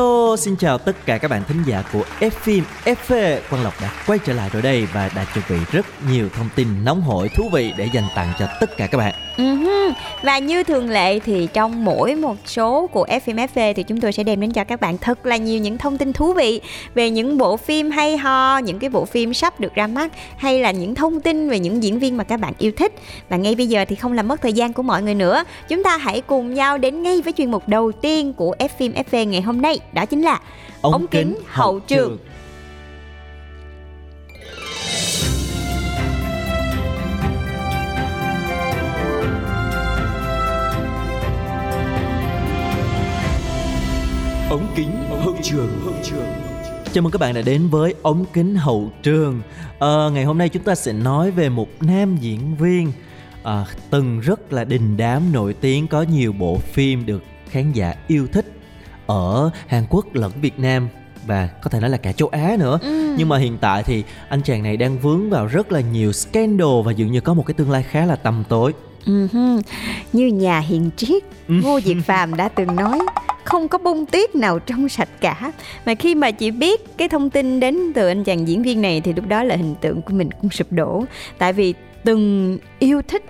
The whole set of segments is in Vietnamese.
Hello, xin chào tất cả các bạn thính giả của F phim FV. Quang Lộc đã quay trở lại rồi đây và đã chuẩn bị rất nhiều thông tin nóng hổi thú vị để dành tặng cho tất cả các bạn. Uh-huh. Và như thường lệ thì trong mỗi một số của FM FV thì chúng tôi sẽ đem đến cho các bạn thật là nhiều những thông tin thú vị về những bộ phim hay ho, những cái bộ phim sắp được ra mắt hay là những thông tin về những diễn viên mà các bạn yêu thích. Và ngay bây giờ thì không làm mất thời gian của mọi người nữa, chúng ta hãy cùng nhau đến ngay với chuyên mục đầu tiên của FM FV ngày hôm nay, đó chính là Ống kính hậu trường. Ống kính hậu trường hậu trường Chào mừng các bạn đã đến với ống kính hậu trường. Ờ, ngày hôm nay chúng ta sẽ nói về một nam diễn viên à, từng rất là đình đám nổi tiếng có nhiều bộ phim được khán giả yêu thích ở Hàn Quốc lẫn Việt Nam và có thể nói là cả châu Á nữa. Ừ. Nhưng mà hiện tại thì anh chàng này đang vướng vào rất là nhiều scandal và dường như có một cái tương lai khá là tăm tối. Uh-huh. Như nhà hiền triết Ngô Diệt Phàm đã từng nói không có bông tuyết nào trong sạch cả mà khi mà chị biết cái thông tin đến từ anh chàng diễn viên này thì lúc đó là hình tượng của mình cũng sụp đổ tại vì từng yêu thích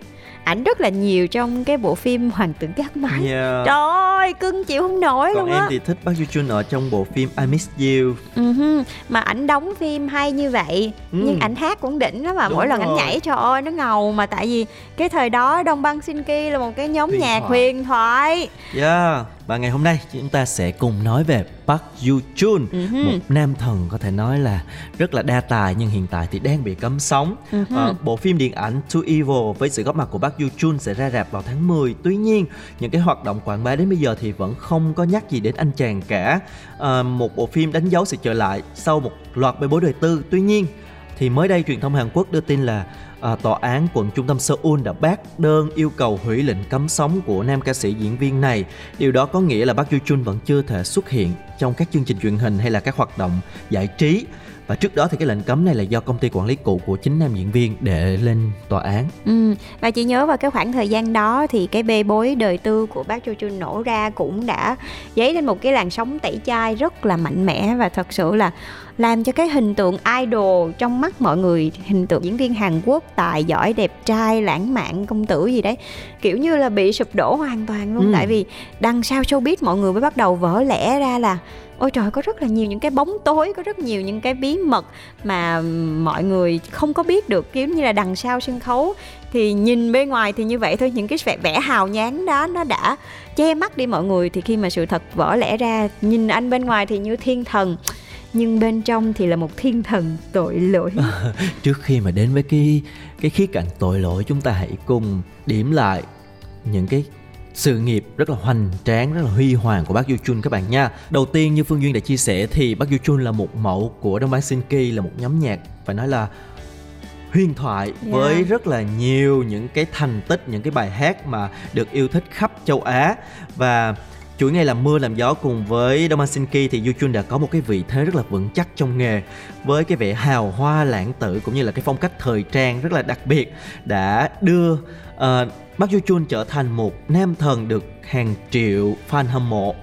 ảnh rất là nhiều trong cái bộ phim Hoàng tử gác mái Yeah. trời ơi cưng chịu không nổi Còn luôn em á thì thích Joo Joon ở trong bộ phim I Miss You. Ừ mà ảnh đóng phim hay như vậy Ừ. nhưng ảnh hát cũng đỉnh lắm mà Đúng mỗi lần ảnh nhảy trời ơi nó ngầu mà tại vì cái thời đó Đông Băng Shinki là một cái nhóm Huyền nhạc thoại. huyền thoại Yeah. Và ngày hôm nay chúng ta sẽ cùng nói về Park Joo Joon, Ừ một nam thần có thể nói là rất là đa tài nhưng hiện tại thì đang bị cấm sóng. Ừ Ờ, bộ phim điện ảnh Too Evil với sự góp mặt của Park Joo Joon sẽ ra rạp vào tháng 10. Tuy nhiên, những cái hoạt động quảng bá đến bây giờ thì vẫn không có nhắc gì đến anh chàng cả. Ờ, một bộ phim đánh dấu sự trở lại sau một loạt bê bối đời tư. Tuy nhiên, thì mới đây truyền thông Hàn Quốc đưa tin là à, tòa án quận trung tâm Seoul đã bác đơn yêu cầu hủy lệnh cấm sóng của nam ca sĩ diễn viên này. Điều đó có nghĩa là Park Joo Joon vẫn chưa thể xuất hiện trong các chương trình truyền hình hay là các hoạt động giải trí. Và trước đó thì cái lệnh cấm này là do công ty quản lý cũ của chính nam diễn viên đệ lên tòa án. Ừ, và chị nhớ vào cái khoảng thời gian đó thì cái bê bối đời tư của bác Chu Chun nổ ra cũng đã dấy lên một cái làn sóng tẩy chay rất là mạnh mẽ và thật sự là làm cho cái hình tượng idol trong mắt mọi người hình tượng diễn viên Hàn Quốc tài giỏi đẹp trai lãng mạn công tử gì đấy. Kiểu như là bị sụp đổ hoàn toàn luôn. Ừ. tại vì đằng sau showbiz mọi người mới bắt đầu vỡ lẽ ra là ôi trời có rất là nhiều những cái bóng tối có rất nhiều những cái bí mật mà mọi người không có biết được. Kiểu như là đằng sau sân khấu thì nhìn bên ngoài thì như vậy thôi những cái vẻ, vẻ hào nhoáng đó nó đã che mắt đi mọi người. Thì khi mà sự thật vỡ lẽ ra nhìn anh bên ngoài thì như thiên thần nhưng bên trong thì là một thiên thần tội lỗi Trước khi mà đến với cái cái khía cạnh tội lỗi chúng ta hãy cùng điểm lại những cái sự nghiệp rất là hoành tráng, rất là huy hoàng của bác Du Chun các bạn nha. Đầu tiên như Phương Duyên đã chia sẻ thì bác Du Chun là một mẫu của Đông Bang Shinki là một nhóm nhạc phải nói là huyền thoại Yeah. với rất là nhiều những cái thành tích, những cái bài hát mà được yêu thích khắp châu Á và chuỗi ngày làm mưa làm gió cùng với Đông Bang thì Yuchun đã có một cái vị thế rất là vững chắc trong nghề với cái vẻ hào hoa lãng tử cũng như là cái phong cách thời trang rất là đặc biệt đã đưa ờ, uh, Park Joo Chun trở thành một nam thần được hàng triệu fan hâm mộ.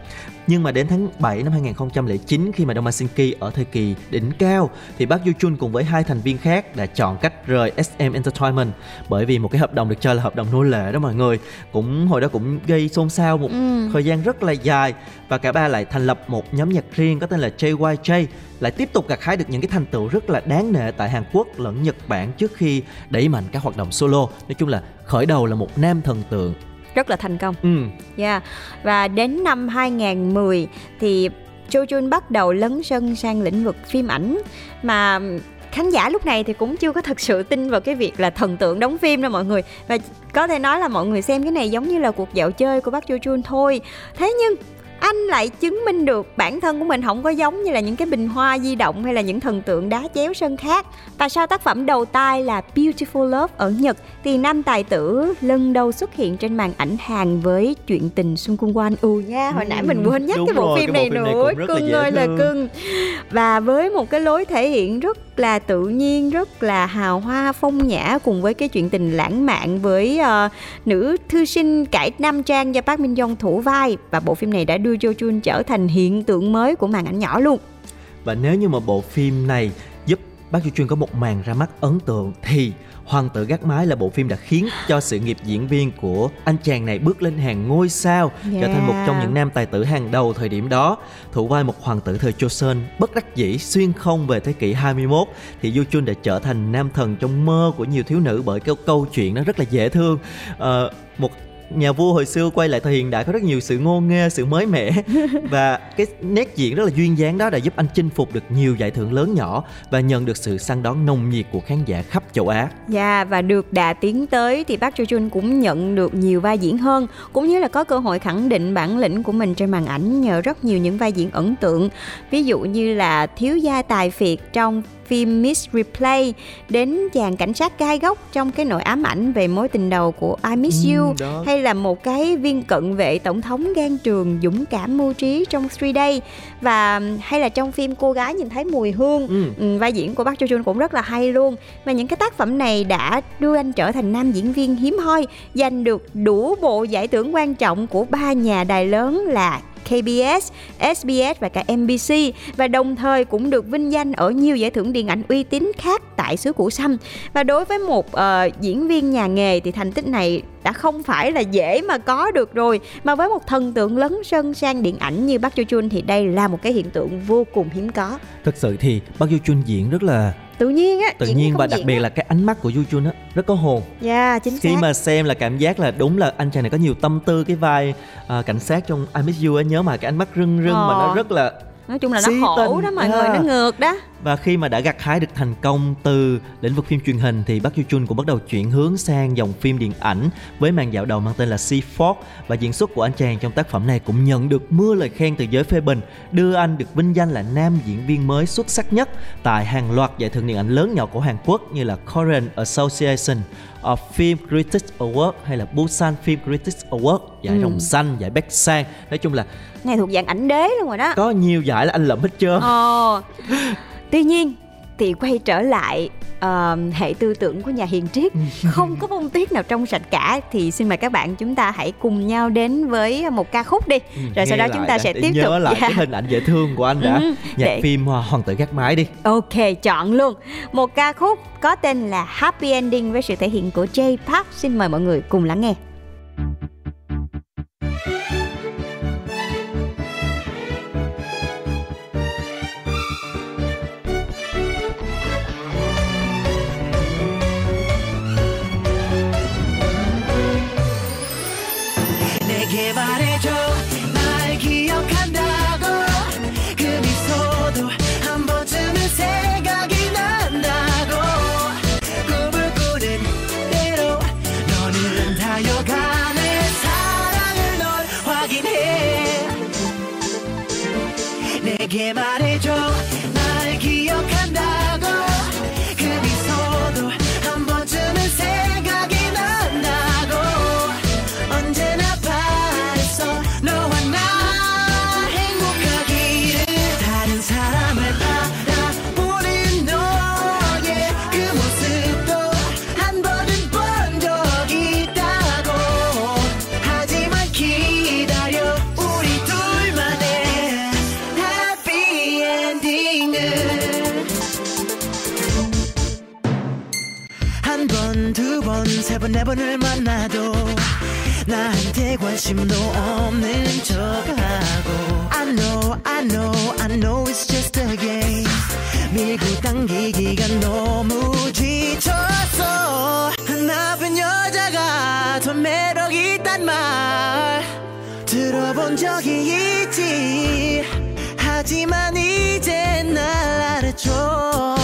Nhưng mà đến tháng 7 năm 2009 khi mà Đông Shinki ở thời kỳ đỉnh cao thì Park Joo Chun cùng với hai thành viên khác đã chọn cách rời SM Entertainment bởi vì một cái hợp đồng được cho là hợp đồng nô lệ đó mọi người. Cũng hồi đó cũng gây xôn xao một Ừ. thời gian rất là dài và cả ba lại thành lập một nhóm nhạc riêng có tên là JYJ lại tiếp tục gặt hái được những cái thành tựu rất là đáng nể tại Hàn Quốc lẫn Nhật Bản trước khi đẩy mạnh các hoạt động solo. Nói chung là khởi đầu là một nam thần tượng. Rất là thành công Ừ. Yeah. Và đến năm 2010 thì Cho Chun bắt đầu lấn sân sang lĩnh vực phim ảnh mà khán giả lúc này thì cũng chưa có thực sự tin vào cái việc là thần tượng đóng phim đâu mọi người và có thể nói là mọi người xem cái này giống như là cuộc dạo chơi của bác Chu Chun thôi thế nhưng anh lại chứng minh được bản thân của mình không có giống như là những cái bình hoa di động hay là những thần tượng đá chéo sân khác. Tại sao tác phẩm đầu tay là Beautiful Love ở Nhật thì nam tài tử lần đầu xuất hiện trên màn ảnh Hàn với chuyện tình Sun Cung Wan U nha. Hồi nãy mình quên nhắc cái bộ rồi, phim này bộ phim này nữa. là cưng dễ ơi là cưng. Và với một cái lối thể hiện rất là tự nhiên rất là hào hoa phong nhã cùng với cái chuyện tình lãng mạn với ờ, nữ thư sinh cải nam trang do Park Min Young thủ vai. Và bộ phim này đã đưa Jo Chun trở thành hiện tượng mới của màn ảnh nhỏ luôn. Và nếu như mà bộ phim này giúp bác Chu Chuyên có một màn ra mắt ấn tượng thì Hoàng tử gác mái là bộ phim đã khiến cho sự nghiệp diễn viên của anh chàng này bước lên hàng ngôi sao trở thành một trong những nam tài tử hàng đầu thời điểm đó. Thủ vai một hoàng tử thời Joseon bất đắc dĩ xuyên không về thế kỷ 21 thì Yoo Chun đã trở thành nam thần trong mơ của nhiều thiếu nữ bởi cái câu chuyện nó rất là dễ thương. Ờ, một nhà vua hồi xưa quay lại thời hiện đại có rất nhiều sự ngô nghê sự mới mẻ và cái nét diễn rất là duyên dáng đó đã giúp anh chinh phục được nhiều giải thưởng lớn nhỏ và nhận được sự săn đón nồng nhiệt của khán giả khắp châu Á Dạ và được đà tiến tới thì bác Jo Chun cũng nhận được nhiều vai diễn hơn cũng như là có cơ hội khẳng định bản lĩnh của mình trên màn ảnh nhờ rất nhiều những vai diễn ấn tượng. Ví dụ như là thiếu gia tài phiệt trong phim Miss Replay đến chàng cảnh sát gai góc trong cái nỗi ám ảnh về mối tình đầu của I Miss You đó. hay là một cái viên cận vệ tổng thống gan trường dũng cảm mưu trí trong Three Day và hay là trong phim cô gái nhìn thấy mùi hương Ừ. ừ, vai diễn của bác Jo Chun cũng rất là hay luôn và những cái tác phẩm này đã đưa anh trở thành nam diễn viên hiếm hoi giành được đủ bộ giải thưởng quan trọng của ba nhà đài lớn là KBS, SBS và cả MBC và đồng thời cũng được vinh danh ở nhiều giải thưởng điện ảnh uy tín khác tại xứ Củ Sâm. Và đối với một uh, diễn viên nhà nghề thì thành tích này đã không phải là dễ mà có được rồi mà với một thần tượng lấn sân sang điện ảnh như Park Joo Chun thì đây là một cái hiện tượng vô cùng hiếm có. thật sự thì bác Yoo Chun diễn rất là Tự nhiên á, tự nhiên và đặc biệt á. là cái ánh mắt của Yoo Chun á rất có hồn Dạ, chính khi xác. mà xem là cảm giác là đúng là anh chàng này có nhiều tâm tư cái vai à, cảnh sát trong I Miss You á nhớ mà cái ánh mắt rưng rưng mà nó Ờ. rất là Nói chung là nó khổ tình. đó mọi À. người, nó ngược đó. Và khi mà đã gặt hái được thành công từ lĩnh vực phim truyền hình thì Park Yoo Chun cũng bắt đầu chuyển hướng sang dòng phim điện ảnh với màn dạo đầu mang tên là Sea Fox và diễn xuất của anh chàng trong tác phẩm này cũng nhận được mưa lời khen từ giới phê bình, đưa anh được vinh danh là nam diễn viên mới xuất sắc nhất tại hàng loạt giải thưởng điện ảnh lớn nhỏ của Hàn Quốc như là Korean Association of Film Critics Award hay là Busan Film Critics Award, giải Ừ. rồng xanh, giải Baek Sang. Nói chung là Này thuộc dạng ảnh đế luôn rồi đó. có nhiều giải là anh lẫm hết trơn. Ờ. Tuy nhiên thì quay trở lại ờ, hệ tư tưởng của nhà hiền triết. Không có bông tuyết nào trong sạch cả thì xin mời các bạn chúng ta hãy cùng nhau đến với một ca khúc đi. Ừ, rồi sau đó chúng ta sẽ tiếp nhớ tục lại Dạ. cái hình ảnh dễ thương của anh đã. Ừ, nhạc để- phim à, Hoàng tử gác mái đi. Ok, chọn luôn. Một ca khúc có tên là Happy Ending với sự thể hiện của Jay Park. Xin mời mọi người cùng lắng nghe out. 관심도 없는 척하고. I know, I know, I know it's just a game. 밀고 당기기가 너무 지쳤어 나쁜 여자가 더 매력 있단 말. 들어본 적이 있지. 하지만 이제 날 알아줘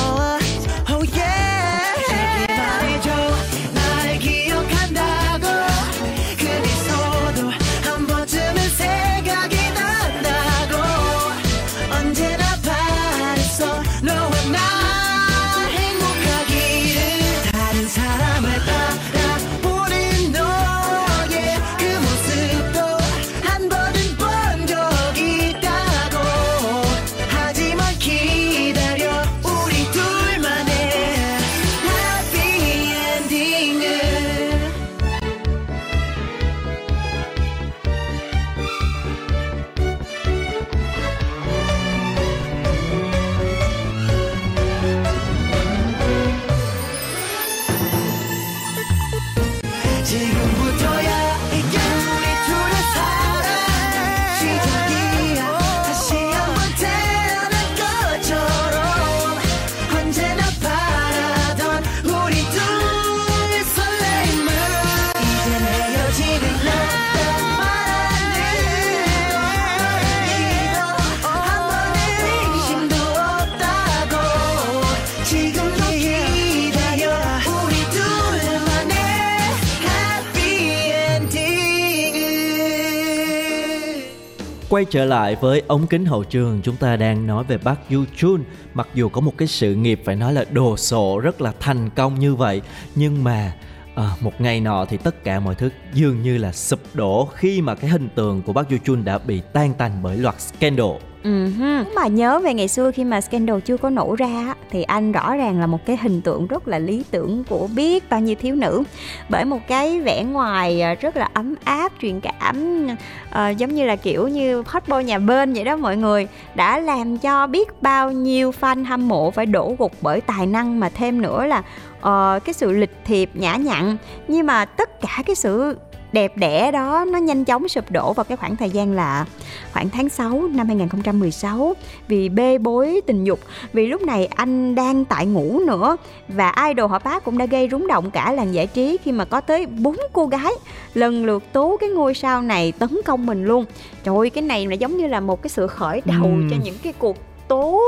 Quay trở lại với ống kính hậu trường. Chúng ta đang nói về bác Yu Chun Mặc dù có một cái sự nghiệp phải nói là đồ sộ Rất là thành công như vậy Nhưng mà à, một ngày nọ thì tất cả mọi thứ dường như là sụp đổ Khi mà cái hình tượng của bác Yu Chun đã bị tan tành bởi loạt scandal uh-huh. mà nhớ về ngày xưa khi mà scandal chưa có nổ ra thì anh rõ ràng là một cái hình tượng rất là lý tưởng của biết bao nhiêu thiếu nữ bởi một cái vẻ ngoài ờ, rất là ấm áp truyền cảm uh, giống như là kiểu như hot boy nhà bên vậy đó mọi người đã làm cho biết bao nhiêu fan hâm mộ phải đổ gục bởi tài năng mà thêm nữa là uh, cái sự lịch thiệp nhã nhặn nhưng mà tất cả cái sự đẹp đẽ đó nó nhanh chóng sụp đổ vào cái khoảng thời gian là khoảng tháng 6 năm 2016 vì bê bối tình dục vì lúc này anh đang tại ngủ nữa và idol họ bác cũng đã gây rúng động cả làng giải trí khi mà có tới bốn cô gái lần lượt tố cái ngôi sao này tấn công mình luôn. Trời ơi cái này là giống như là một cái sự khởi đầu Ừm. cho những cái cuộc tố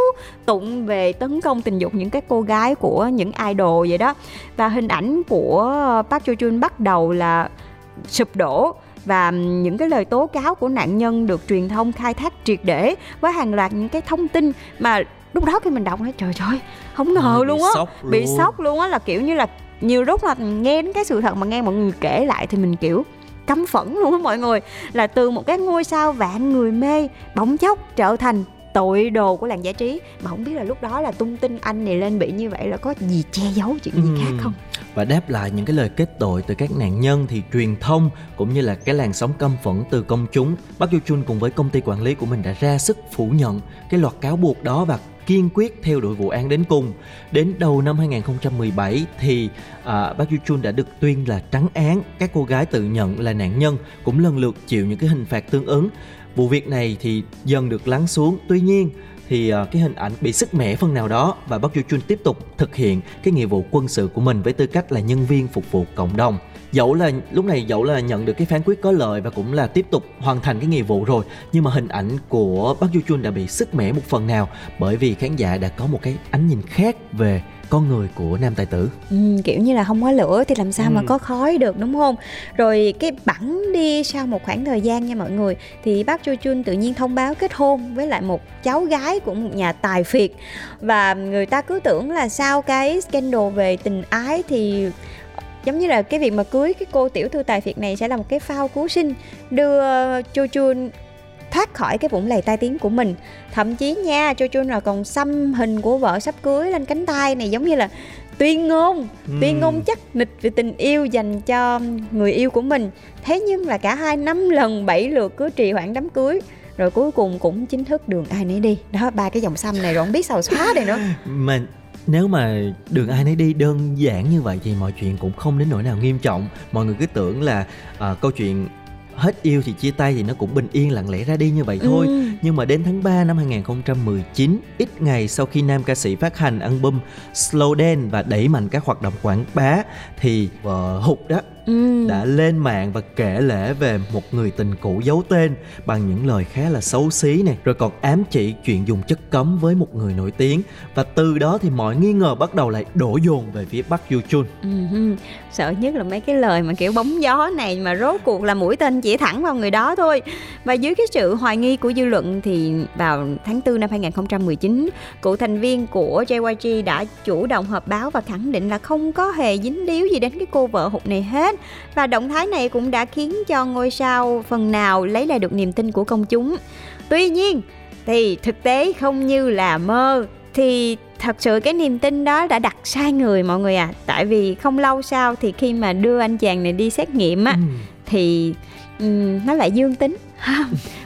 tụng về tấn công tình dục những cái cô gái của những idol vậy đó. Và hình ảnh của Park Jo Joon bắt đầu là sụp đổ và những cái lời tố cáo của nạn nhân được truyền thông khai thác triệt để với hàng loạt những cái thông tin mà lúc đó khi mình đọc nói trời trời không ngờ Bị luôn á bị sốc luôn á là kiểu như là nhiều lúc mà nghe đến cái sự thật mà nghe mọi người kể lại thì mình kiểu căm phẫn luôn á mọi người. Là từ một cái ngôi sao vạn người mê bỗng chốc trở thành tội đồ của làng giải trí. Mà không biết là lúc đó là tung tin anh này lên bị như vậy là có gì che giấu chuyện gì Ừm. khác không và đáp lại những cái lời kết tội từ các nạn nhân thì truyền thông cũng như là cái làn sóng căm phẫn từ công chúng, Park Yoo Chun cùng với công ty quản lý của mình đã ra sức phủ nhận cái loạt cáo buộc đó và kiên quyết theo đuổi vụ án đến cùng. Đến đầu năm 2017 thì à, Park Yoo Chun đã được tuyên là trắng án, các cô gái tự nhận là nạn nhân cũng lần lượt chịu những cái hình phạt tương ứng. Vụ việc này thì dần được lắng xuống. Tuy nhiên thì ờ, cái hình ảnh bị sức mẻ phần nào đó và Park Joo Chun tiếp tục thực hiện cái nghĩa vụ quân sự của mình với tư cách là nhân viên phục vụ cộng đồng. Dẫu là, lúc này dẫu là nhận được cái phán quyết có lợi và cũng là tiếp tục hoàn thành cái nghĩa vụ rồi, nhưng mà hình ảnh của Park Joo Chun đã bị sức mẻ một phần nào bởi vì khán giả đã có một cái ánh nhìn khác về con người của nam tài tử. Ừ, kiểu như là không có lửa thì làm sao mà Ừ. có khói được đúng không? Rồi cái bẵng đi sau một khoảng thời gian nha mọi người thì bác Cho Chun tự nhiên thông báo kết hôn với lại một cháu gái của một nhà tài phiệt và người ta cứ tưởng là sau cái scandal về tình ái thì giống như là cái việc mà cưới cái cô tiểu thư tài phiệt này sẽ là một cái phao cứu sinh đưa Cho Chun thoát khỏi cái vũng lầy tai tiếng của mình. Thậm chí nha Cho Chun là còn xăm hình của vợ sắp cưới lên cánh tay này giống như là tuyên ngôn. Tuyên Ừm. ngôn chắc nịch về tình yêu dành cho người yêu của mình. Thế nhưng là cả hai năm lần bảy lượt cứ trì hoãn đám cưới rồi cuối cùng cũng chính thức đường ai nấy đi. Đó ba cái dòng xăm này rồi không biết sao xóa đây nữa. Mà nếu mà đường ai nấy đi đơn giản như vậy thì mọi chuyện cũng không đến nỗi nào nghiêm trọng. Mọi người cứ tưởng là à, câu chuyện hết yêu thì chia tay thì nó cũng bình yên lặng lẽ ra đi như vậy thôi Ừ. nhưng mà đến tháng 3 năm 2019 ít ngày sau khi nam ca sĩ phát hành album Slow Dance và đẩy mạnh các hoạt động quảng bá thì vợ hụt đó Ừ. đã lên mạng và kể lể về một người tình cũ giấu tên bằng những lời khá là xấu xí này rồi còn ám chỉ chuyện dùng chất cấm với một người nổi tiếng. Và từ đó thì mọi nghi ngờ bắt đầu lại đổ dồn về phía Park Yoo Chun Ừ sợ nhất là mấy cái lời mà kiểu bóng gió này mà rốt cuộc là mũi tên chỉ thẳng vào người đó thôi. Và dưới cái sự hoài nghi của dư luận thì vào tháng 4 năm 2019 cựu thành viên của JYG đã chủ động họp báo và khẳng định là không có hề dính líu gì đến cái cô vợ hụt này hết và động thái này cũng đã khiến cho ngôi sao phần nào lấy lại được niềm tin của công chúng tuy nhiên thì thực tế không như là mơ thì thật sự cái niềm tin đó đã đặt sai người mọi người à tại vì không lâu sau thì khi mà đưa anh chàng này đi xét nghiệm á Ừ. thì ừm, nó lại dương tính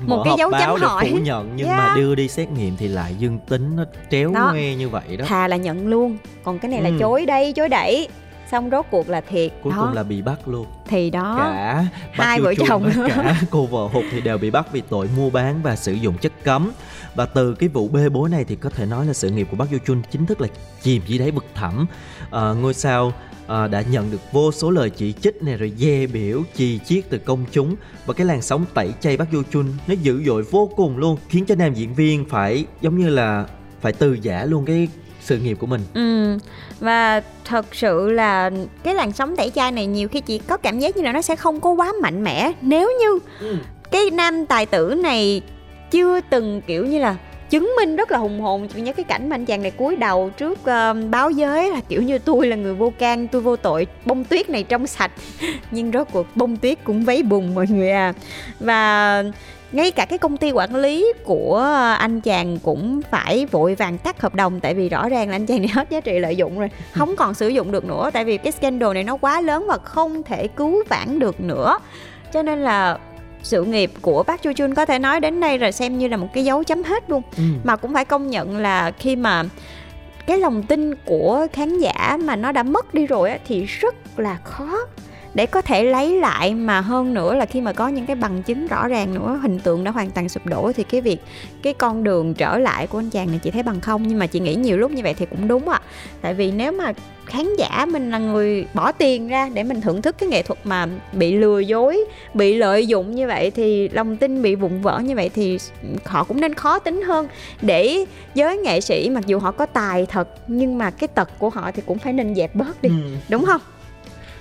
một Mở cái dấu báo chấm hỏi phủ nhận nhưng Yeah. mà đưa đi xét nghiệm thì lại dương tính nó tréo Đó. ngoe như vậy đó thà là nhận luôn còn cái này là Ừ. chối đây chối đẩy xong rốt cuộc là thiệt. Cuối đó. cùng là bị bắt luôn. Thì đó. Cả Hai vợ chồng nữa. cả cô vợ hụt thì đều bị bắt vì tội mua bán và sử dụng chất cấm. Và từ cái vụ bê bối này thì có thể nói là sự nghiệp của Park Joo Joon chính thức là chìm dưới đáy vực thẳm. Ờ, ngôi sao ờ, đã nhận được vô số lời chỉ trích này rồi dè biểu chì chiết từ công chúng. Và cái làn sóng tẩy chay Park Joo Joon nó dữ dội vô cùng luôn khiến cho nam diễn viên phải giống như là phải từ giả luôn cái sự nghiệp của mình. Ừ và thật sự là cái làn sóng tẩy chay này nhiều khi chị có cảm giác như là nó sẽ không có quá mạnh mẽ. Nếu như cái nam tài tử này chưa từng kiểu như là chứng minh rất là hùng hồn. Chị nhớ cái cảnh mà anh chàng này cúi đầu trước uh, báo giới là kiểu như tôi là người vô can tôi vô tội bông tuyết này trong sạch. Nhưng rốt cuộc bông tuyết cũng vấy bùn mọi người à. Và ngay cả cái công ty quản lý của anh chàng cũng phải vội vàng tắt hợp đồng tại vì rõ ràng là anh chàng này hết giá trị lợi dụng rồi không còn sử dụng được nữa tại vì cái scandal này nó quá lớn và không thể cứu vãn được nữa. Cho nên là sự nghiệp của bác Chu Chun có thể nói đến đây là xem như là một cái dấu chấm hết luôn Ừ. mà cũng phải công nhận là khi mà cái lòng tin của khán giả mà nó đã mất đi rồi á, thì rất là khó để có thể lấy lại mà hơn nữa là khi mà có những cái bằng chứng rõ ràng nữa hình tượng đã hoàn toàn sụp đổ thì cái việc cái con đường trở lại của anh chàng này chị thấy bằng không. Nhưng mà chị nghĩ nhiều lúc như vậy thì cũng đúng ạ. Tại vì nếu mà khán giả mình là người bỏ tiền ra để mình thưởng thức cái nghệ thuật mà bị lừa dối bị lợi dụng như vậy thì lòng tin bị vụn vỡ như vậy thì họ cũng nên khó tính hơn. Để giới nghệ sĩ mặc dù họ có tài thật nhưng mà cái tật của họ thì cũng phải nên dẹp bớt đi. Ừ. đúng không?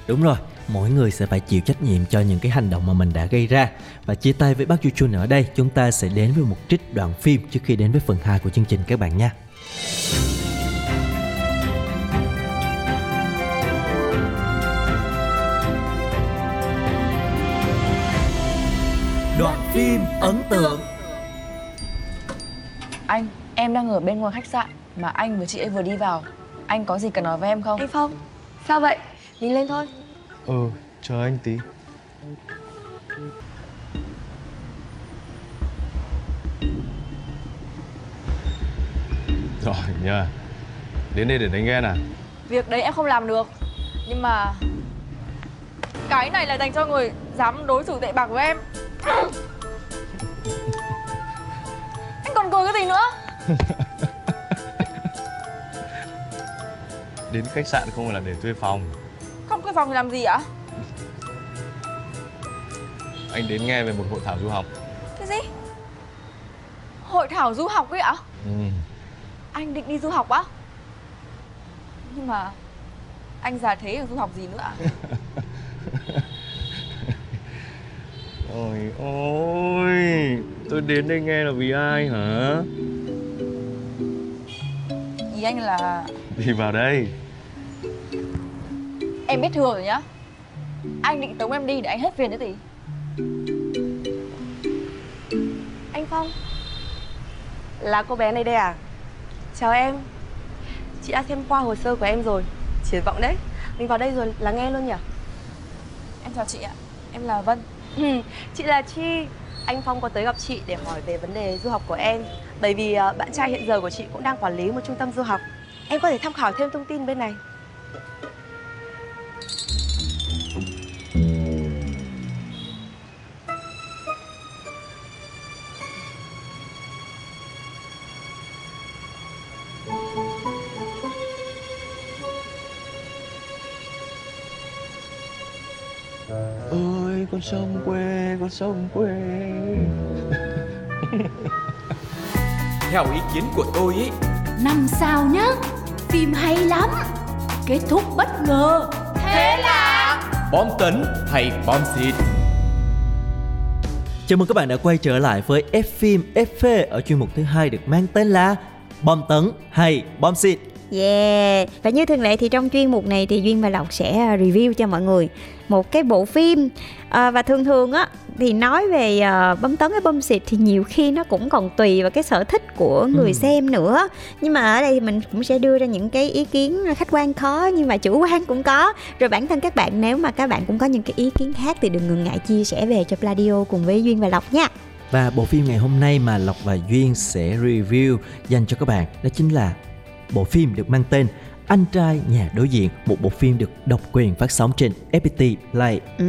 Đúng rồi, mỗi người sẽ phải chịu trách nhiệm cho những cái hành động mà mình đã gây ra. Và chia tay với bác Chu Chun ở đây, chúng ta sẽ đến với một trích đoạn phim trước khi đến với phần 2 của chương trình các bạn nha. Đoạn phim ấn tượng Anh, em đang ở bên ngoài khách sạn mà anh với chị ấy vừa đi vào. Anh có gì cần nói với em không? Anh Phong, sao vậy? Mình lên thôi. Ừ, chờ anh tí. Rồi nhờ. Đến đây để đánh ghen à? Việc đấy em không làm được. Nhưng mà cái này là dành cho người dám đối xử tệ bạc với em. anh còn cười cái gì nữa? Đến khách sạn không phải là để thuê phòng. Không thuê phòng thì làm gì ạ? Anh đến nghe về một hội thảo du học. Cái gì? Hội thảo du học ấy ạ? Ừ. Anh định đi du học á? Nhưng mà anh già thế du học gì nữa ạ? Ôi ôi, tôi đến đây nghe là vì ai hả? Ý anh là Đi vào đây. Em biết thừa rồi nhá. Anh định tống em đi để anh hết phiền đấy gì? Anh Phong. Là cô bé này đây à? Chào em. Chị đã xem qua hồ sơ của em rồi. Triển vọng đấy. Mình vào đây rồi là nghe luôn nhỉ? Em chào chị ạ. Em là Vân. Ừ, chị là Chi. Anh Phong có tới gặp chị để hỏi về vấn đề du học của em. Bởi vì ờ, bạn trai hiện giờ của chị cũng đang quản lý một trung tâm du học. Em có thể tham khảo thêm thông tin bên này. Sông quê. Theo ý kiến của tôi ý Năm sao nhá Phim hay lắm Kết thúc bất ngờ Thế là Bom tấn hay bom xịt Chào mừng các bạn đã quay trở lại với F phim FV ở chuyên mục thứ hai được mang tên là Bom tấn hay bom xịt. Yeah. Và như thường lệ thì trong chuyên mục này thì Duyên và Lộc sẽ à, review cho mọi người một cái bộ phim. À, và thường thường á thì nói về à, bấm tấn hay bấm xịt thì nhiều khi nó cũng còn tùy vào cái sở thích của người Ừ. xem nữa. Nhưng mà ở đây thì mình cũng sẽ đưa ra những cái ý kiến khách quan khó nhưng mà chủ quan cũng có. Rồi bản thân các bạn nếu mà các bạn cũng có những cái ý kiến khác thì đừng ngần ngại chia sẻ về cho Pladio cùng với Duyên và Lộc nha. Và bộ phim ngày hôm nay mà Lộc và Duyên sẽ review dành cho các bạn đó chính là bộ phim được mang tên Anh trai nhà đối diện, một bộ phim được độc quyền phát sóng trên FPT Play. Ừ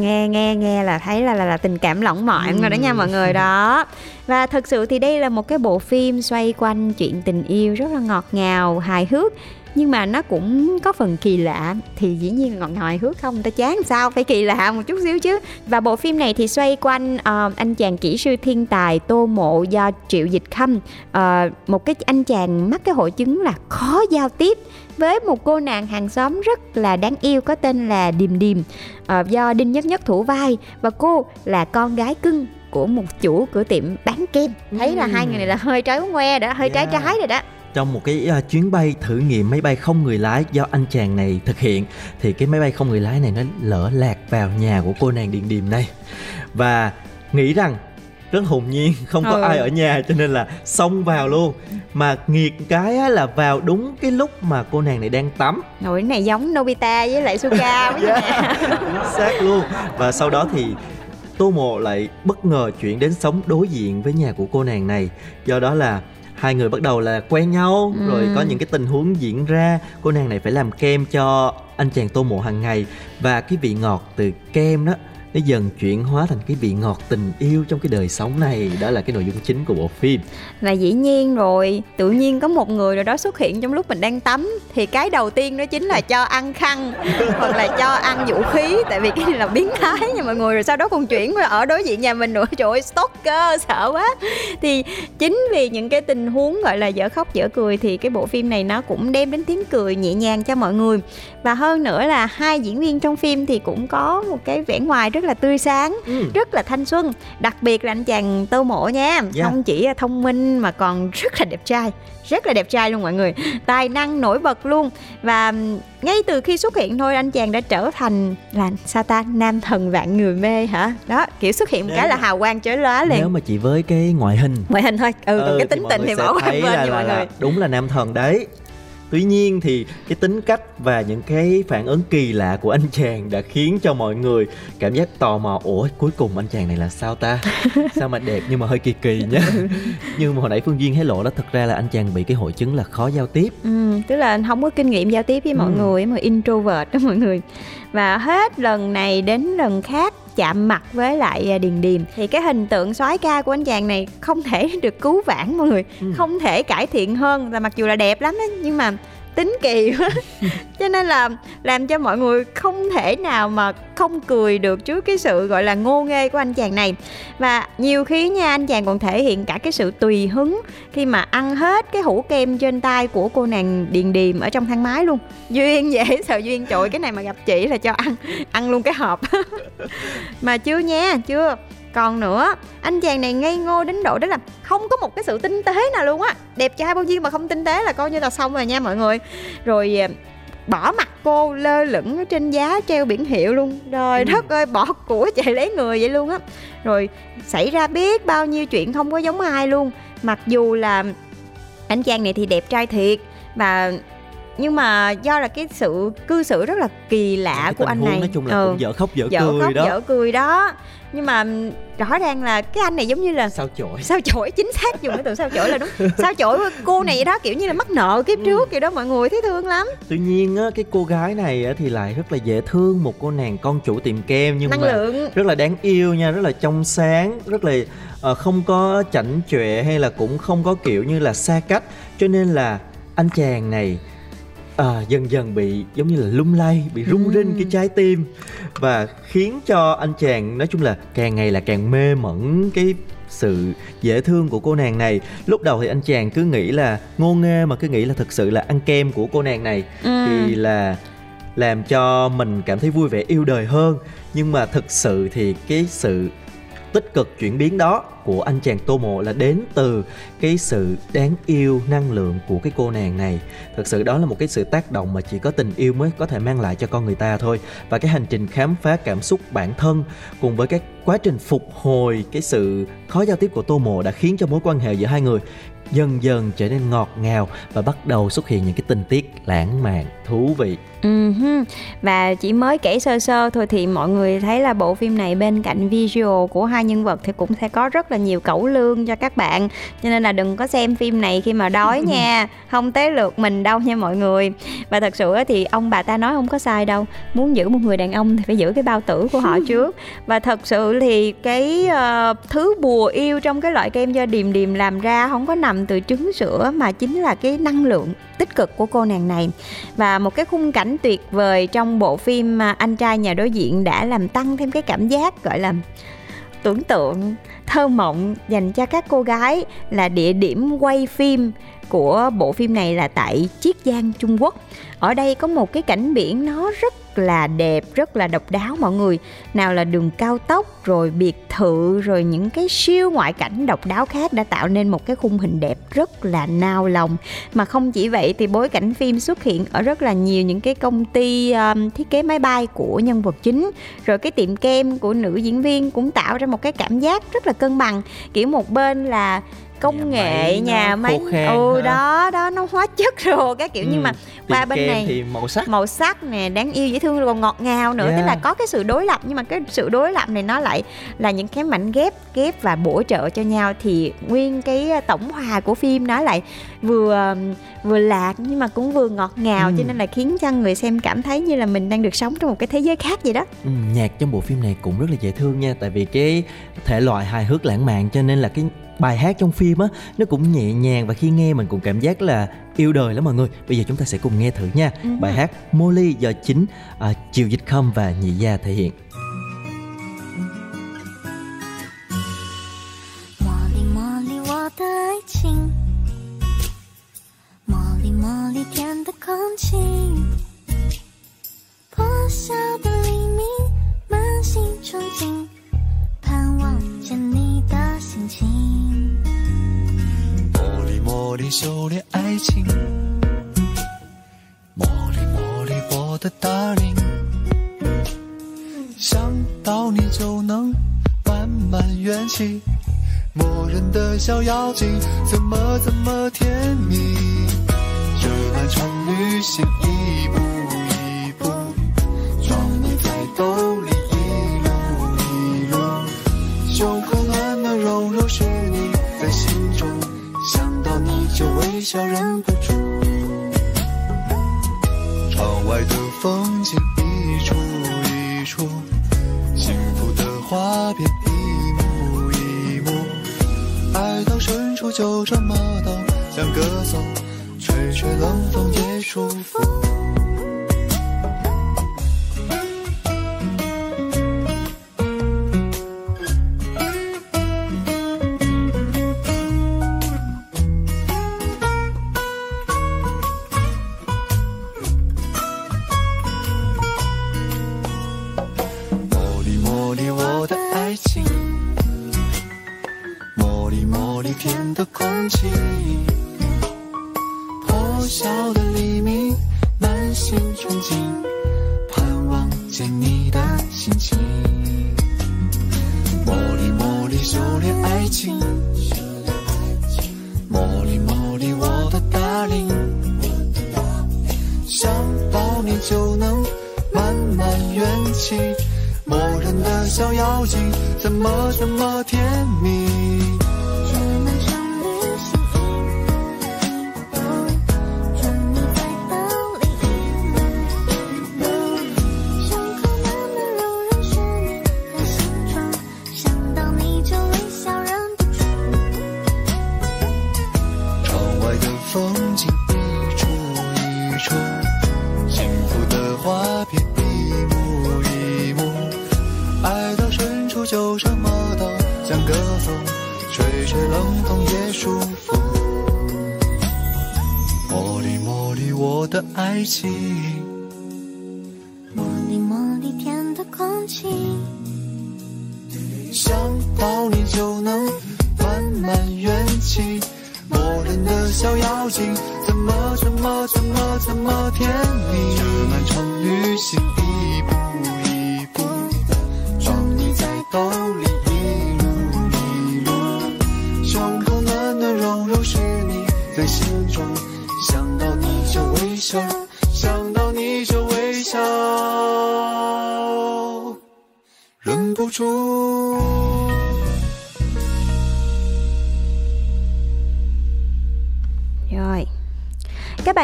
nghe nghe nghe là thấy là là, là tình cảm lỏng mọn rồi đó nha mọi người đó. Và thật sự thì đây là một cái bộ phim xoay quanh chuyện tình yêu rất là ngọt ngào hài hước nhưng mà nó cũng có phần kỳ lạ. Thì dĩ nhiên ngào hài hước không ta chán sao? Phải kỳ lạ một chút xíu chứ. Và bộ phim này thì xoay quanh ờ, anh chàng kỹ sư thiên tài tô mộ do triệu dịch khâm. Ờ, một cái anh chàng mắc cái hội chứng là khó giao tiếp với một cô nàng hàng xóm rất là đáng yêu có tên là Điềm Điềm Ờ, do Đinh Nhất Nhất thủ vai. Và cô là con gái cưng của một chủ cửa tiệm bán kem. Thấy là hai người này là hơi trái ngoe đó hơi trái Yeah. trái rồi đó Trong một cái à, chuyến bay thử nghiệm máy bay không người lái do anh chàng này thực hiện thì cái máy bay không người lái này nó lỡ lạc vào nhà của cô nàng Điền Điềm này. Và nghĩ rằng rất hồn nhiên không có Ừ. ai ở nhà cho nên là xông vào luôn. Mà nghiệt cái á, là vào đúng cái lúc mà cô nàng này đang tắm. Nồi này giống Nobita với lại Suga với yeah. chính xác luôn. Và sau đó thì tô mộ lại bất ngờ chuyển đến sống đối diện với nhà của cô nàng này. Do đó là hai người bắt đầu là quen nhau Ừ. rồi có những cái tình huống diễn ra cô nàng này phải làm kem cho anh chàng tô mộ hàng ngày và cái vị ngọt từ kem đó nó dần chuyển hóa thành cái vị ngọt tình yêu trong cái đời sống này, đó là cái nội dung chính của bộ phim. Và dĩ nhiên rồi, Tự nhiên có một người nào đó xuất hiện trong lúc mình đang tắm, Thì cái đầu tiên đó chính là cho ăn khăn, Hoặc là cho ăn vũ khí, Tại vì cái này là biến thái nha mọi người, Rồi sau đó còn chuyển qua ở đối diện nhà mình nữa. Trời ơi, stalker, sợ quá. Thì chính vì những cái tình huống gọi là dở khóc, dở cười, Thì cái bộ phim này nó cũng đem đến tiếng cười nhẹ nhàng cho mọi người. Và hơn nữa là hai diễn viên trong phim thì cũng có một cái vẻ ngoài rất là tươi sáng Ừ. rất là thanh xuân. Đặc biệt là anh chàng tô mộ nha. Dạ. không chỉ thông minh mà còn rất là đẹp trai. Rất là đẹp trai luôn mọi người. Tài năng nổi bật luôn. Và ngay từ khi xuất hiện thôi anh chàng đã trở thành là sao ta? Nam thần vạn người mê hả? Đó kiểu xuất hiện một Nếu cái là hào quang chói lóa nếu liền mà chỉ với cái ngoại hình. Ngoại hình thôi. Ừ, còn cái tính tình thì bỏ qua bên nha mọi người. đúng là nam thần đấy tuy nhiên thì cái tính cách và những cái phản ứng kỳ lạ của anh chàng đã khiến cho mọi người cảm giác tò mò ủa cuối cùng anh chàng này là sao ta? Sao mà đẹp nhưng mà hơi kỳ kỳ nhá nhưng mà hồi nãy phương duyên hé lộ đó thực ra là anh chàng bị cái hội chứng là khó giao tiếp. Ừ, tức là không có kinh nghiệm giao tiếp với mọi Ừ. người mà introvert đó mọi người. Và hết lần này đến lần khác chạm mặt với lại à, điền điềm thì cái hình tượng soái ca của anh chàng này không thể được cứu vãn mọi người Ừ. không thể cải thiện hơn là mặc dù là đẹp lắm á nhưng mà tính kỳ quá. Cho nên là làm cho mọi người không thể nào mà không cười được trước cái sự gọi là ngô nghê của anh chàng này. Và nhiều khi nha anh chàng còn thể hiện cả cái sự tùy hứng khi mà ăn hết cái hũ kem trên tay của cô nàng điền điềm ở trong thang máy luôn. Duyên dễ sợ duyên trội cái này mà gặp chị là cho ăn ăn luôn cái hộp. Mà chưa nha chưa còn nữa anh chàng này ngây ngô đến độ đó là không có một cái sự tinh tế nào luôn á. Đẹp trai bao nhiêu mà không tinh tế là coi như là xong rồi nha mọi người. Rồi à, bỏ mặt cô lơ lửng ở trên giá treo biển hiệu luôn. Rồi đất ơi bỏ của chạy lấy người vậy luôn á. Rồi xảy ra biết bao nhiêu chuyện không có giống ai luôn. Mặc dù là anh chàng này thì đẹp trai thiệt và nhưng mà do là cái sự cư xử rất là kỳ lạ cái của anh này. nói chung là Ừ, cũng dở khóc dở, dở cười khóc đó. dở cười đó. Nhưng mà rõ ràng là cái anh này giống như là sao chổi? sao chổi? Chính xác dùng cái từ sao chổi là đúng. Sao chổi? Cô này đó kiểu như là mắc nợ kiếp trước vậy đó mọi người thấy thương lắm. Tuy nhiên á cái cô gái này á, thì lại rất là dễ thương một cô nàng con chủ tiệm kem nhưng năng mà lượng. rất là đáng yêu nha rất là trong sáng rất là ờ, không có chảnh chọe hay là cũng không có kiểu như là xa cách. Cho nên là anh chàng này à, dần dần bị giống như là lung lay bị rung Ừm. rinh cái trái tim và khiến cho anh chàng nói chung là càng ngày là càng mê mẩn cái sự dễ thương của cô nàng này lúc đầu thì anh chàng cứ nghĩ là ngô nghê mà cứ nghĩ là thực sự là ăn kem của cô nàng này Ừ. thì là làm cho mình cảm thấy vui vẻ yêu đời hơn nhưng mà thực sự thì cái sự tích cực chuyển biến đó của anh chàng tô mộ là đến từ cái sự đáng yêu năng lượng của cái cô nàng này. Thực sự đó là một cái sự tác động mà chỉ có tình yêu mới có thể mang lại cho con người ta thôi. Và cái hành trình khám phá cảm xúc bản thân cùng với cái quá trình phục hồi, cái sự khó giao tiếp của tô mộ đã khiến cho mối quan hệ giữa hai người dần dần trở nên ngọt ngào và bắt đầu xuất hiện những cái tình tiết lãng mạn, thú vị. Hứ. Và chỉ mới kể sơ sơ thôi thì mọi người thấy là bộ phim này bên cạnh visual của hai nhân vật thì cũng sẽ có rất là nhiều cẩu lương cho các bạn. Cho nên là đừng có xem phim này khi mà đói nha không tới lượt mình đâu nha mọi người. Và thật sự thì ông bà ta nói không có sai đâu muốn giữ một người đàn ông thì phải giữ cái bao tử của họ trước. Và thật sự thì cái ờ, thứ bùa yêu trong cái loại kem do điềm điềm làm ra không có nằm từ trứng sữa mà chính là cái năng lượng tích cực của cô nàng này. Và một cái khung cảnh tuyệt vời trong bộ phim mà anh trai nhà đối diện đã làm tăng thêm cái cảm giác gọi là tưởng tượng, thơ mộng dành cho các cô gái là địa điểm quay phim của bộ phim này là tại Chiết Giang Trung Quốc. Ở đây có một cái cảnh biển nó rất là đẹp, rất là độc đáo mọi người. Nào là đường cao tốc, rồi biệt thự, rồi những cái siêu ngoại cảnh độc đáo khác đã tạo nên một cái khung hình đẹp rất là nao lòng. Mà không chỉ vậy thì bối cảnh phim xuất hiện ở rất là nhiều những cái công ty um, thiết kế máy bay của nhân vật chính. Rồi cái tiệm kem của nữ diễn viên cũng tạo ra một cái cảm giác rất là cân bằng. Kiểu một bên là công Nhà nghệ máy nhà máy. ừ ha. đó đó nó hóa chất rồi các kiểu. Nhưng Ừ, mà Tiệm qua bên này thì màu sắc. màu sắc nè đáng yêu dễ thương rồi còn ngọt ngào nữa. Tức Yeah. là có cái sự đối lập nhưng mà cái sự đối lập này nó lại là những cái mảnh ghép ghép và bổ trợ cho nhau. Thì nguyên cái ờ, tổng hòa của phim nó lại vừa vừa lạc nhưng mà cũng vừa ngọt ngào. Ừ. cho nên là khiến cho người xem cảm thấy như là mình đang được sống trong một cái thế giới khác vậy đó. Ừ, nhạc trong bộ phim này cũng rất là dễ thương nha. Tại vì cái thể loại hài hước lãng mạn cho nên là cái bài hát trong phim á nó cũng nhẹ nhàng và khi nghe mình cũng cảm giác là yêu đời lắm mọi người bây giờ chúng ta sẽ cùng nghe thử nha Ừ. bài hát Molly do chính à, Triệu Dịch Khâm và Nhị Gia thể hiện 茉莉茉莉，我的爱情，茉莉茉莉甜的空气，破晓的黎明，满心憧憬，盼望 见你的心情。茉莉茉莉修炼爱情，茉莉茉莉我的 darling，想到你就能满满元气，磨人的小妖精怎么怎么甜蜜，这段长旅行一步微笑忍不住。窗外的风景一出一出，幸福的画面一幕一幕。爱到深处就这么到，像歌颂，吹吹冷风也舒服。小的黎明，满心憧憬，盼望见你的心情。茉莉茉莉修炼爱情，茉莉茉莉我的 darling，想到你就能满满元气。磨人的小妖精，怎么怎么甜情，想到你就能满满元气，磨人的小妖精，怎么怎么怎么怎么甜蜜？这漫长旅行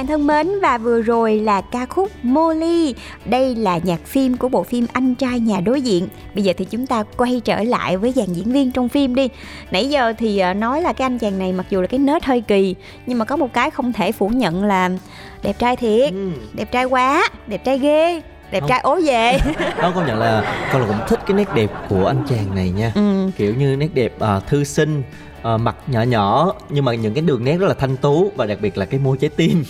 bạn thân mến và vừa rồi là ca khúc Molly Đây là nhạc phim của bộ phim Anh trai nhà đối diện Bây giờ thì chúng ta quay trở lại với dàn diễn viên trong phim đi Nãy giờ thì ờ, nói là cái anh chàng này mặc dù là cái nết hơi kỳ Nhưng mà có một cái không thể phủ nhận là đẹp trai thiệt Ừ. Đẹp trai quá, đẹp trai ghê Đẹp Không. trai ố về Đó công nhận là con là cũng thích cái nét đẹp của anh chàng này nha ừ. kiểu như nét đẹp à, thư sinh à, mặt nhỏ nhỏ nhưng mà những cái đường nét rất là thanh tú và đặc biệt là cái môi trái tim.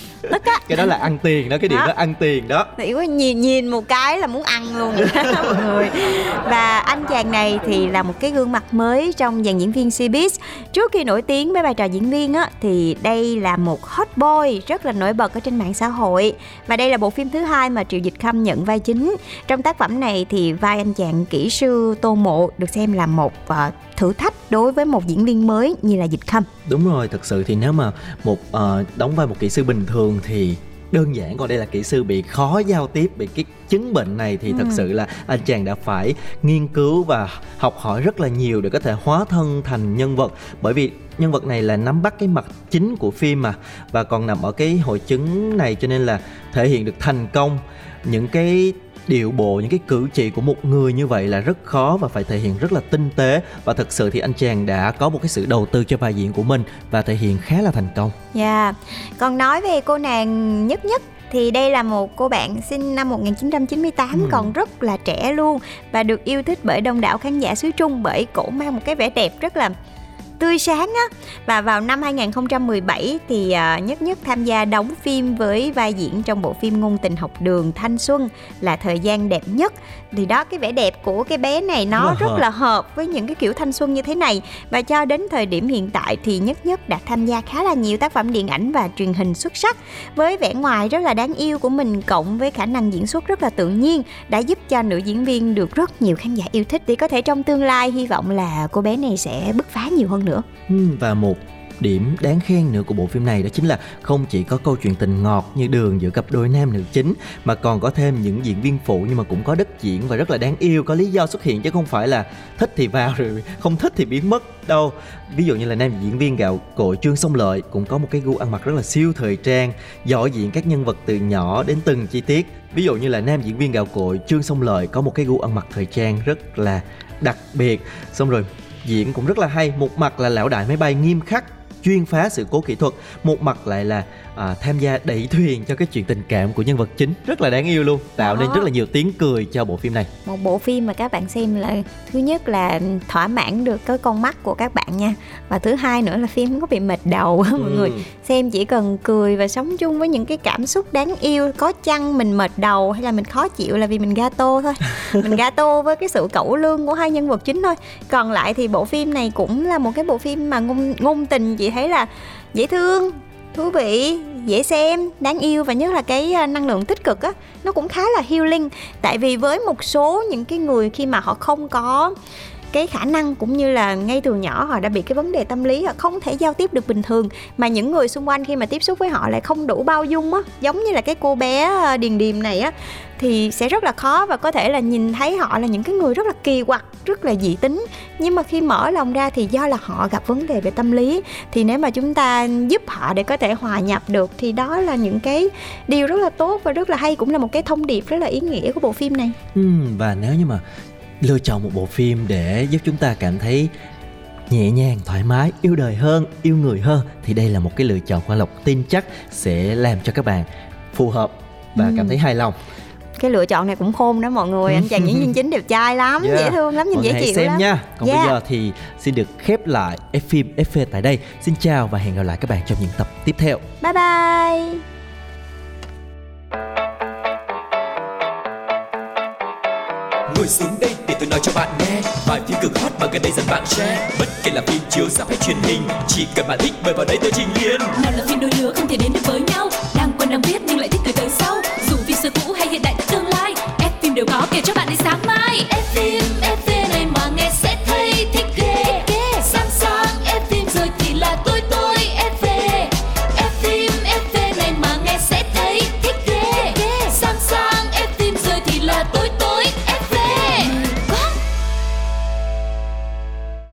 Cái đó là ăn tiền đó cái điểm Đó. đó ăn tiền đó. Hiểu nhìn nhìn một cái là muốn ăn luôn đó, mọi người. Và anh chàng này thì là một cái gương mặt mới trong dàn diễn viên Cbiz Trước khi nổi tiếng với vai trò diễn viên á Thì đây là một hot boy rất là nổi bật ở trên mạng xã hội. Và đây là bộ phim thứ hai mà Triệu Dịch Khâm nhận vai chính. Trong tác phẩm này thì vai anh chàng kỹ sư Tô Mộ được xem là một ờ, thử thách đối với một diễn viên mới như là Dịch Khâm. Đúng rồi thật sự thì nếu mà một ờ, đóng vai một kỹ sư bình thường thì đơn giản còn đây là kỹ sư bị khó giao tiếp bị cái chứng bệnh này thì thật Ừ. sự là anh chàng đã phải nghiên cứu và học hỏi rất là nhiều để có thể hóa thân thành nhân vật. Bởi vì nhân vật này là nắm bắt cái mặt chính của phim mà và còn nằm ở cái hội chứng này cho nên là thể hiện được thành công. Những cái điệu bộ những cái cử chỉ của một người như vậy là rất khó và phải thể hiện rất là tinh tế. Và thật sự thì anh chàng đã có một cái sự đầu tư cho vai diễn của mình và thể hiện khá là thành công. Dạ, còn nói về cô nàng nhất nhất thì đây là một cô bạn sinh năm 1998 Ừ. còn rất là trẻ luôn và được yêu thích bởi đông đảo khán giả xứ Trung bởi cổ mang một cái vẻ đẹp rất là tươi sáng á. Và vào năm 2017 thì à, nhất nhất tham gia đóng phim với vai diễn trong bộ phim ngôn tình học đường thanh xuân là thời gian đẹp nhất. Thì đó cái vẻ đẹp của cái bé này nó Rất là hợp với những cái kiểu thanh xuân như thế này. Và cho đến thời điểm hiện tại thì nhất nhất đã tham gia khá là nhiều tác phẩm điện ảnh và truyền hình xuất sắc. Với vẻ ngoài rất là đáng yêu của mình cộng với khả năng diễn xuất rất là tự nhiên đã giúp cho nữ diễn viên được rất nhiều khán giả yêu thích. Thì có thể trong tương lai hy vọng là cô bé này sẽ bứt phá nhiều hơn nữa. Ừ, và một điểm đáng khen nữa của bộ phim này đó chính là không chỉ có câu chuyện tình ngọt như đường giữa cặp đôi nam nữ chính, mà còn có thêm những diễn viên phụ nhưng mà cũng có đất diễn và rất là đáng yêu, có lý do xuất hiện chứ không phải là thích thì vào rồi, không thích thì biến mất đâu. Ví dụ như là nam diễn viên gạo cội trương sông lợi cũng có một cái gu ăn mặc rất là siêu thời trang giỏi diện các nhân vật từ nhỏ đến từng chi tiết. Ví dụ như là nam diễn viên gạo cội trương sông lợi có một cái gu ăn mặc thời trang rất là đặc biệt. Xong rồi diễn cũng rất là hay một mặt là lão đại máy bay nghiêm khắc chuyên phá sự cố kỹ thuật. Một mặt lại là à, tham gia đẩy thuyền cho cái chuyện tình cảm của nhân vật chính. Rất là đáng yêu luôn tạo nên Đó. rất là nhiều tiếng cười cho bộ phim này. Một bộ phim mà các bạn xem là thứ nhất là thỏa mãn được cái con mắt của các bạn nha. Và thứ hai nữa là phim không có bị mệt đầu mọi người Ừ. xem chỉ cần cười và sống chung với những cái cảm xúc đáng yêu có chăng mình mệt đầu hay là mình khó chịu là vì mình gato thôi. Mình gato với cái sự cẩu lương của hai nhân vật chính thôi. Còn lại thì bộ phim này cũng là một cái bộ phim mà ngôn, ngôn tình chị thấy là dễ thương, thú vị, dễ xem, đáng yêu và nhất là cái à, năng lượng tích cực á, nó cũng khá là healing. Tại vì với một số những cái người khi mà họ không có cái khả năng cũng như là ngay từ nhỏ họ đã bị cái vấn đề tâm lý, họ không thể giao tiếp được bình thường, mà những người xung quanh khi mà tiếp xúc với họ lại không đủ bao dung á, giống như là cái cô bé à, điền điềm này á thì sẽ rất là khó và có thể là nhìn thấy họ là những cái người rất là kỳ quặc rất là dị tính. Nhưng mà khi mở lòng ra thì do là họ gặp vấn đề về tâm lý. Thì nếu mà chúng ta giúp họ để có thể hòa nhập được thì đó là những cái điều rất là tốt và rất là hay cũng là một cái thông điệp rất là ý nghĩa của bộ phim này. Ừm, và nếu như mà lựa chọn một bộ phim để giúp chúng ta cảm thấy nhẹ nhàng thoải mái yêu đời hơn yêu người hơn thì đây là một cái lựa chọn khoa lộc tin chắc sẽ làm cho các bạn phù hợp và Ừm. cảm thấy hài lòng cái lựa chọn này cũng khôn đó mọi người anh chàng diễn viên chính đẹp trai lắm Yeah. dễ thương lắm nhìn Mọi dễ chịu xem lắm. nha. Còn Yeah. bây giờ thì xin được khép lại F phim FV tại đây. Xin chào và hẹn gặp lại các bạn trong những tập tiếp theo. Bye bye. Ngồi xuống đây để tôi nói cho bạn nghe. Vài phim cực hot mà gần đây dần bạn share. Bất kể là phim chiếu rạp hay truyền hình Chỉ cần bạn thích mời vào đây tôi trình liền nào là phim đôi lứa không thể đến được với every